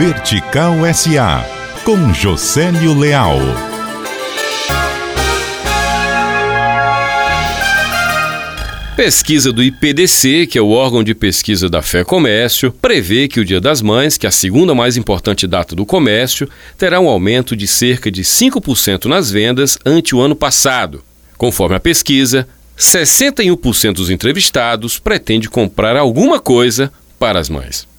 Vertical SA, com Josélio Leal. Pesquisa do IPDC, que é o órgão de pesquisa da Fé Comércio, prevê que o Dia das Mães, que é a segunda mais importante data do comércio, terá um aumento de cerca de 5% nas vendas ante o ano passado. Conforme a pesquisa, 61% dos entrevistados pretende comprar alguma coisa para as mães.